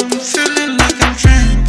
I'm feeling like I'm dreaming.